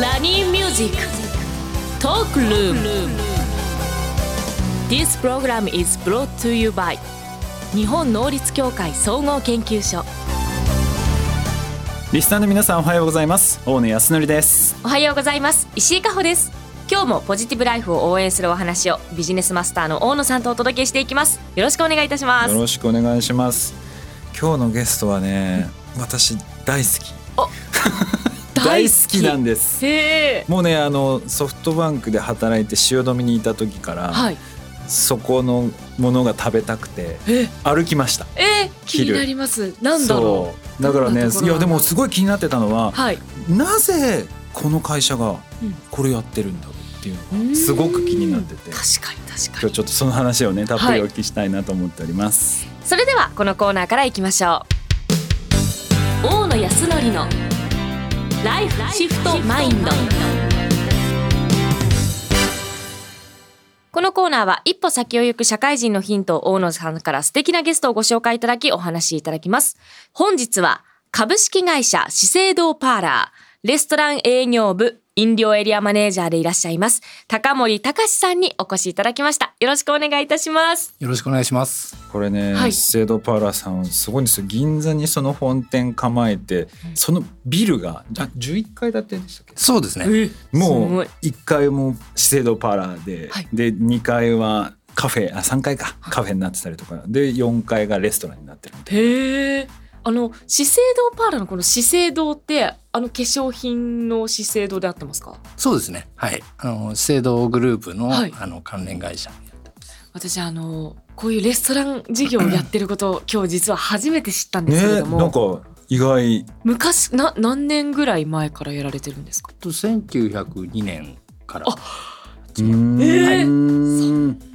ラニーミュージックトークルーム This program is brought to you by 日本能率協会総合研究所リスナーの皆さんおはようございます。大野泰敬です。おはようございます。石井加穂です。今日もポジティブライフを応援するお話をビジネスマスターの大野さんとお届けしていきます。よろしくお願いいたします。よろしくお願いします。今日のゲストはね、私大好き 大好きなんです。もうねあのソフトバンクで働いて汐留にいた時から、はい。そこのものが食べたくてえ？歩きました。え？気に昼なります。なんだろそう。だからねいやでもすごい気になってたのはうはい。なぜこの会社がうん。これやってるんだろうっていううん。のがすごく気になってて。確かに確かに。今日ちょっとその話をねたっぷりお聞きしたいなと思っております、それではこのコーナーからいきましょう。大野康則のライフシフトマインド。このコーナーは一歩先を行く社会人のヒントを大野さんから素敵なゲストをご紹介いただきお話しいただきます。本日は株式会社資生堂パーラーレストラン営業部飲料エリアマネージャーでいらっしゃいます。高森隆さんにお越しいただきました。よろしくお願いいたします。よろしくお願いします。これね、はい。資生堂パーラーさんすごいんですよ。銀座にその本店構えて、そのビルがあ11階建てでしたっけ？そうですね。すもう1階も資生堂パーラーで、はい。で2階はカフェあ3階か。カフェになってたりとか。で4階がレストランになってるみたいへえ。あの資生堂パーラーのこの資生堂ってあの化粧品の資生堂であってますか？そうですね。はい。あの資生堂グループの、はいあの関連会社。私あのこういうレストラン事業をやってることを 今日実は初めて知ったんですけれねども、なんか意外昔な何年ぐらい前からやられてるんですか？と1902年から。あうーんえー何前からだったんだ。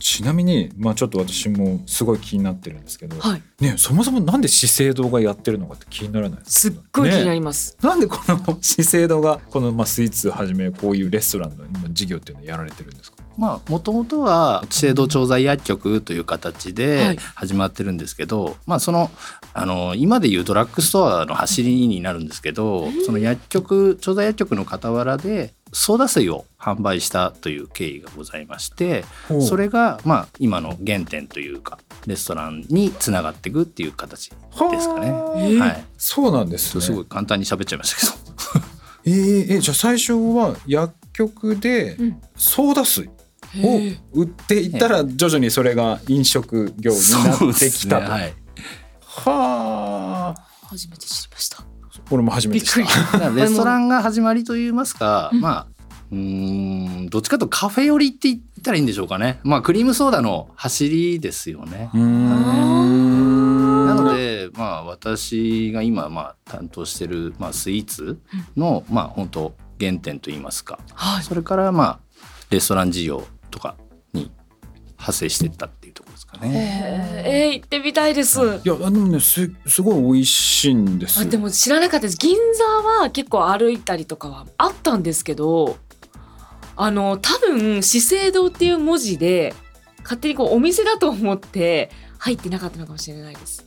ちなみにまあちょっと私もすごい気になってるんですけど、はい。ねそもそもなんで資生堂がやってるのかって気にならないですすっごい気になります。なんでこの資生堂がこのまあスイーツはじめこういうレストランの今事業っていうのをやられてるんですか？まあもともとは資生堂調剤薬局という形はいで始まってるんですけど、まあそのあの今でいうドラッグストアの走りになるんですけど、その薬局調剤薬局の傍らでソーダ水を販売したという経緯がございまして、それがまあ今の原点というかレストランにつながっていくっていう形ですかね。はあえーはい。そうなんですね。すごい簡単に喋っちゃいましたけど。えー、えーじゃあ最初は薬局でうんソーダ水を売っていったら徐々にそれが飲食業になってきたと。ねはい。はあ。初めて知りました。俺も初めて知った。。レストランが始まりといいますか、うん。まあうーんどっちかというとカフェ寄りって言ったらいいんでしょうかね。まあクリームソーダの走りですよね。なのでまあ私が今まあ担当してる、まあ、スイーツのまあ本当原点といいますか。はい。それからまあレストラン事業とかに派生していったっかね。えー、行ってみたいです。いやでもねすすごい美味しいんですあでも知らなかったです銀座は結構歩いたりとかはあったんですけどあの多分資生堂っていう文字で勝手にこうお店だと思って入ってなかったのかもしれないです。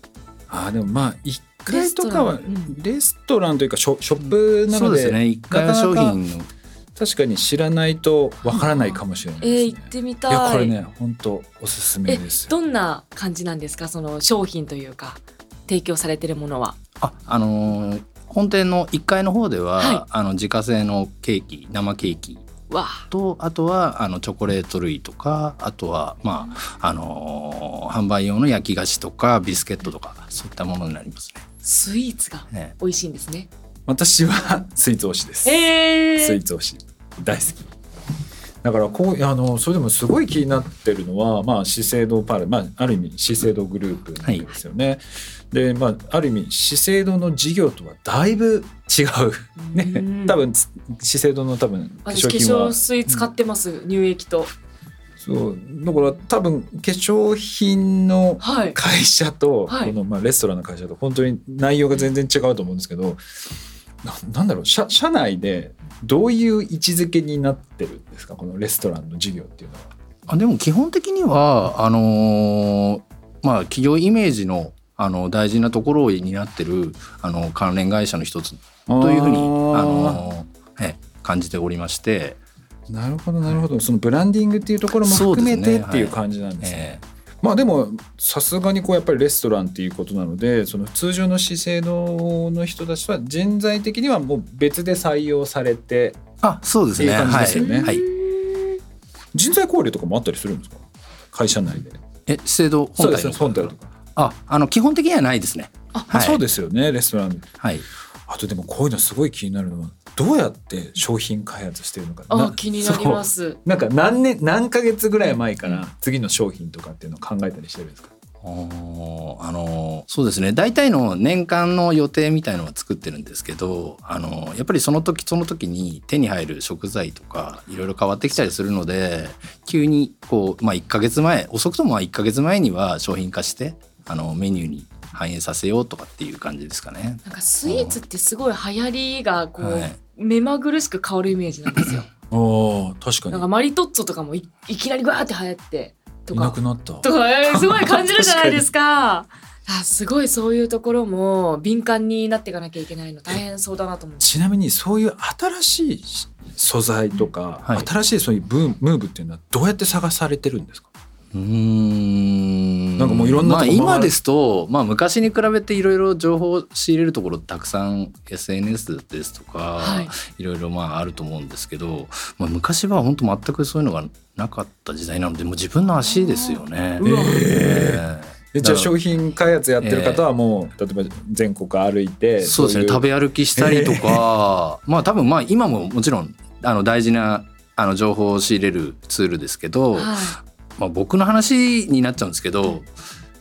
あでもまあ1階とかはレストランうんレストランというかショショップなので,、そうですね一回は商品の確かに知らないとわからないかもしれないえー、ですね行ってみたい。いやこれね本当おすすめえですよどんな感じなんですか？その商品というか提供されてるものは。ああのー本店の1階の方では、はいあの自家製のケーキ生ケーキわとあとはあのチョコレート類とかあとはまああのー販売用の焼き菓子とかビスケットとかそういったものになりますスイーツがね。ね美味しいんですね。私は スイーツ推しです、えスイーツ推し。大好き。だからこうあのそれでもすごい気になってるのは、まあ、資生堂パール、まあ、ある意味資生堂グループなんですよね。で、まあ、ある意味資生堂の事業とはだいぶ違う。うん。ね、多分資生堂の多分化粧品は。粧水使ってます、乳液と。そう。だから多分化粧品のはい。会社とはい。このまあレストランの会社と本当に内容が全然違うと思うんですけどななんだろう社社内でどういう位置づけになってるんですか？このレストランの事業っていうのは。あでも基本的にはあのーまあ企業イメージの、ああの大事なところを担ってるあの関連会社の一つというふうにあのえ感じておりまして。なるほどなるほど、そのブランディングっていうところも含めてっていう感じなんですね。まあでもさすがにこうやっぱりレストランっていうことなのでその通常の資生堂の人たちは人材的にはもう別で採用されてあそうですね。感じですよね、はい、人材交流とかもあったりするんですか？会社内で。え資生堂本体本体とか。ああの基本的にはないですね。あ、はい、そうですよねレストラン。はいあとでもこういうのすごい気になるのはどうやって商品開発してるのか。あ気になります。なんか何年何ヶ月ぐらい前から次の商品とかっていうのを考えたりしてるんですか？あのそうですね。大体の年間の予定みたいのは作ってるんですけどあのやっぱりその時その時に手に入る食材とかいろいろ変わってきたりするので急にこう、まあ、1ヶ月前遅くとも1ヶ月前には商品化してあのメニューに反映させようとかっていう感じですかね。なんかスイーツってすごい流行りがこう、はい、目まぐるしく変わるイメージなんですよ。あ確かに。なんかマリトッツォとかもいきなりわーって流行ってとか。いなくなった。とか すごい感じるじゃないですか。あすごいそういうところも敏感になっていかなきゃいけないの大変そうだなと思う。ちなみにそういう新しい素材とか、はい、新しいそういうブームーブっていうのはどうやって探されてるんですか？うんなんかもういろんなまあ今ですと、まあ、昔に比べていろいろ情報を仕入れるところたくさん SNS ですとか、はい、ろいろまああると思うんですけど、まあ、昔は本当全くそういうのがなかった時代なのでもう自分の足ですよね。えー、じゃあ商品開発やってる方はもう、えー、例えば全国歩いてそうですね。食べ歩きしたりとか、えー、まあ多分まあ今ももちろんあの大事なあの情報を仕入れるツールですけど、はい、まあ、僕の話になっちゃうんですけど、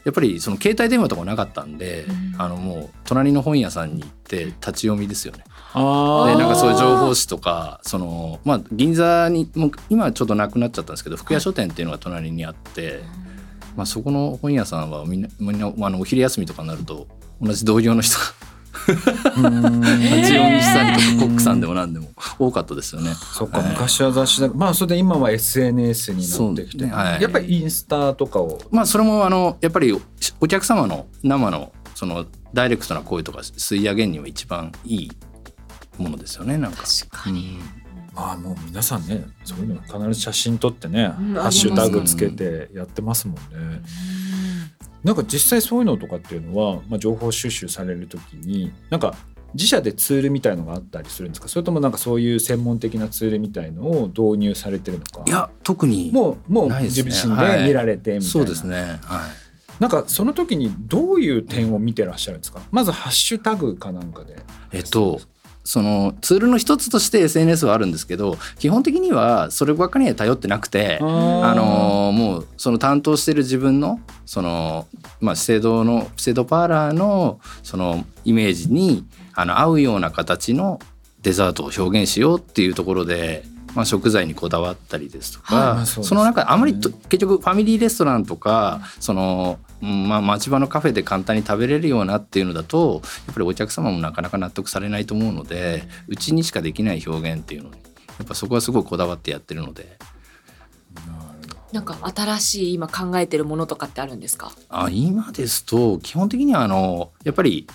やっぱりその携帯電話とかなかったんで、うん、あのもう隣の本屋さんに行って立ち読みですよね。でなんかそういう情報誌とかその、まあ、銀座にもう今はちょっとなくなっちゃったんですけど福屋書店っていうのが隣にあって、まあ、そこの本屋さんはみんなみんなあのお昼休みとかになると同じ同業の人が立ち読みしたりとかコックさんでも何でも。多かったですよね。そっか、はい、昔は雑誌だまあそれで今は SNS になってきて、ね。はい、やっぱりインスタとかを。まあそれもあのやっぱりお客様の生のそのダイレクトな声とか吸い上げには一番いいものですよねなんか。確かに、うん、まあもう皆さんねそういうの必ず写真撮ってね、うん、ハッシュタグつけてやってますもんね。うんなんか実際そういうのとかっていうのは、まあ、情報収集される時になんか自社でツールみたいのがあったりするんですか？それともなんかそういう専門的なツールみたいのを導入されてるのか？いや特にもうもう自身で見られてみたいな、はい、そうですね。はい。なんかその時にどういう点を見てらっしゃるんですか？まずハッシュタグかなんかで。えっとそのツールの一つとして SNS はあるんですけど基本的にはそればっかりには頼ってなくてあのもうその担当してる自分のその、まあ、資生堂の資生堂パーラーのそのイメージにあの合うような形のデザートを表現しようっていうところでまあ、食材にこだわったりですとか、はいそね、その中あまり結局ファミリーレストランとかその、まあ、町場のカフェで簡単に食べれるようなっていうのだとやっぱりお客様もなかなか納得されないと思うのでうちにしかできない表現っていうのにやっぱそこはすごいこだわってやってるので。なんか新しい今考えてるものとかってあるんですか？あ今ですと基本的にはあのやっぱり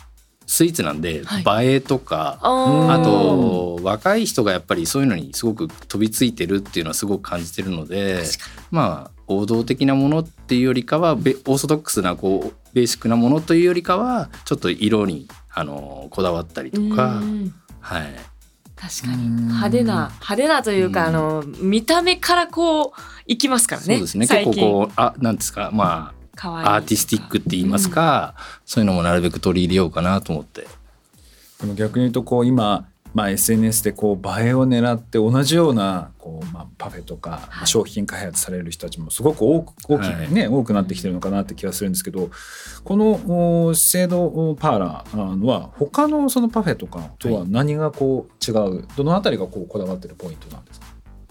スイーツなんで、映えとかあと若い人がやっぱりそういうのにすごく飛びついてるっていうのはすごく感じてるのでまあ王道的なものっていうよりかはオーソドックスなこうベーシックなものというよりかはちょっと色にあのこだわったりとか。はい。確かに。派手な派手なというか、あの見た目からこういきますからね。そうですね。結構こうあなんですか。まあアーティスティックって言いますか、うん、そういうのもなるべく取り入れようかなと思って。でも逆に言うとこう今まあ、SNS でこう映えを狙って同じようなこう、まあ、パフェとか商品開発される人たちもすごく多く大き、ね、はい、多くなってきてるのかなって気がするんですけどこの資生堂パーラーは他のそのパフェとかとは何がこう違うどの辺りがこうこだわってるポイントなんですか？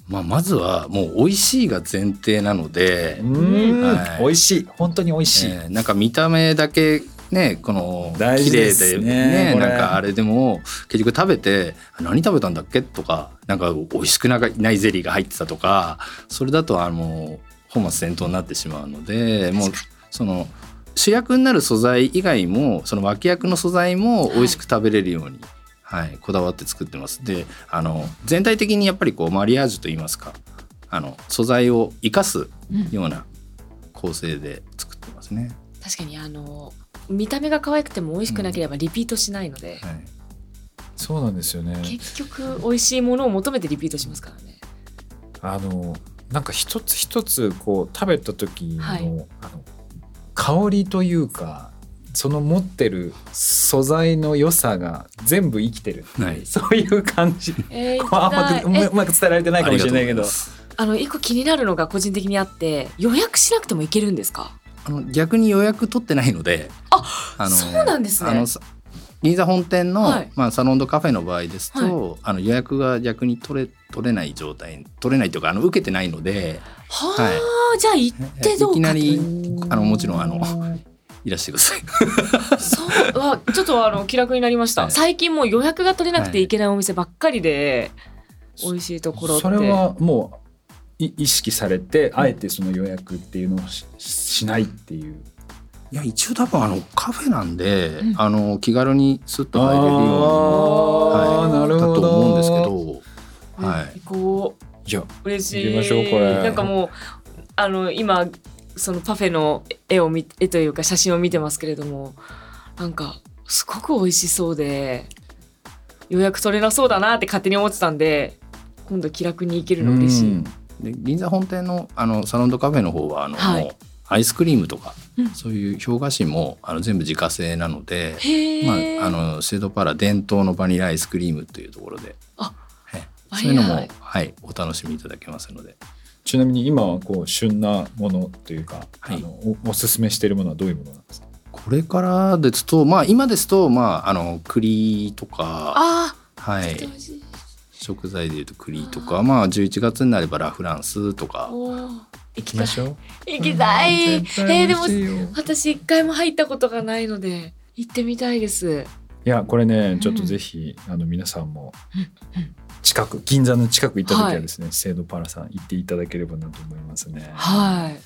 まあ、まずはもう美味しいが前提なので、はい、美味しい。本当に美味しい、えー、なんか見た目だけねこの綺麗でねねなんかあれでも結局食べて何食べたんだっけ？とかなんか美味しくないゼリーが入ってたとかそれだとあの本末転倒になってしまうのでもうその主役になる素材以外もその脇役の素材も美味しく食べれるように、はい、はい、こだわって作ってます。であの全体的にやっぱりこうマリアージュといいますかあの素材を生かすような構成で作ってますね、うん、確かにあの見た目が可愛くても美味しくなければリピートしないので、うんはい、そうなんですよね。結局美味しいものを求めてリピートしますからね。あのなんか一つ一つこう食べた時のはい、あの香りというかその持ってる素材の良さが全部生きてる、はい、そういう感じ、えー、あんまうまく伝えられてないかもしれないけど。あの一個気になるのが個人的にあって予約しなくてもいけるんですか？あの逆に予約取ってないのでああのそうなんですね。銀座本店の、はい、まあ、サロンドカフェの場合ですと、はい、あの予約が逆に取れ取れない状態取れないというかあの受けてないのではあ、はい、じゃあ行ってどうかいきなりあのもちろんあのいらしてください。そうわちょっとあの気楽になりました、はい、最近もう予約が取れなくてい。けないお店ばっかりで、美味しいところそれはもう意識されてあえてその予約っていうのをしないっていう。いや一応多分あのカフェなんで、うん、あの気軽にスッと入れるように、はい、なるほど。だと思うんですけど、はい、こう。いや嬉しい。行きましょうこれ。なんかもうあの今そのパフェの絵を見絵というか写真を見てますけれどもなんかすごく美味しそうで予約取れなそうだなって勝手に思ってたんで今度気楽に行けるの嬉しい。で銀座本店のあのサロンドカフェの方はあの、はい、アイスクリームとか、うん、そういう氷菓子もあの全部自家製なので、まあ、あのシェードパラ伝統のバニラアイスクリームというところであそういうのも、はい、お楽しみいただけますので。ちなみに今はこう旬なものというか、はい、あのおおすすめしているものはどういうものなんですか？これからですとまあ今ですとまああの栗とかはい。食材でいうと栗とかまあ11月になればラ・フランスとか。行きましょう。行きたい、えー、でも私一回も入ったことがないので行ってみたいですいやこれねちょっとぜひ、うん、あの皆さんも近く銀座の近く行った時はですね、はい、セードパラさん行っていただければなと思いますね。はい。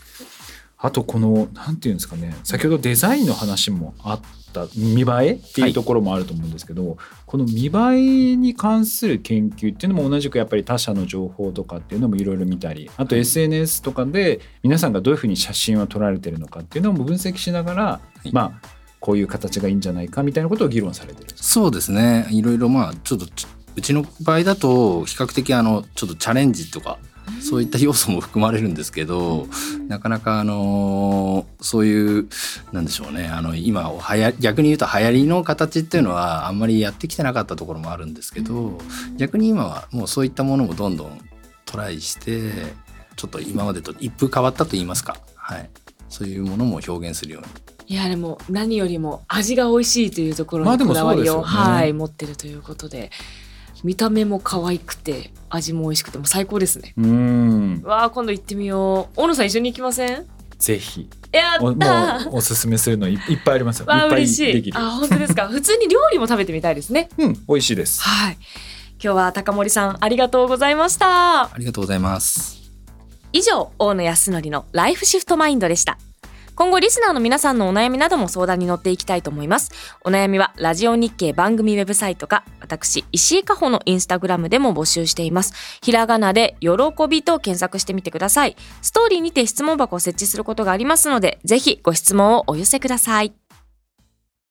あとこのなんていうんですかね先ほどデザインの話もあった見栄えっていうところもあると思うんですけど、はい、この見栄えに関する研究っていうのも同じくやっぱり他社の情報とかっていうのもいろいろ見たりあと SNS とかで皆さんがどういうふうに写真を撮られてるのかっていうのも分析しながら、はい、まあこういう形がいいんじゃないかみたいなことを議論されてるそうですね。いろいろまあちょっとうちの場合だと比較的あのちょっとチャレンジとかそういった要素も含まれるんですけど、なかなかあのそういうなんでしょうね。あの今はや逆に言うと流行りの形っていうのはあんまりやってきてなかったところもあるんですけど逆に今はもうそういったものもどんどんトライしてちょっと今までと一風変わったと言いますか、はい、そういうものも表現するように。いやでも何よりも味が美味しいというところにこだわりを、ね、はい持ってるということで見た目も可愛くて味も美味しくても最高ですね。うん。わあ今度行ってみよう。大野さん一緒に行きません？ぜひ。やったおすすめするのいっぱいありますよ。わあ嬉しい。あ本当ですか？普通に料理も食べてみたいですね。うん美味しいです。はい。今日は高森さんありがとうございました。ありがとうございます。以上大野康則のライフシフトマインドでした今後リスナーの皆さんのお悩みなども相談に乗っていきたいと思います。お悩みはラジオ日経番組ウェブサイトか、私、石井加穂のインスタグラムでも募集しています。ひらがなで喜びと検索してみてください。ストーリーにて質問箱を設置することがありますので、ぜひご質問をお寄せください。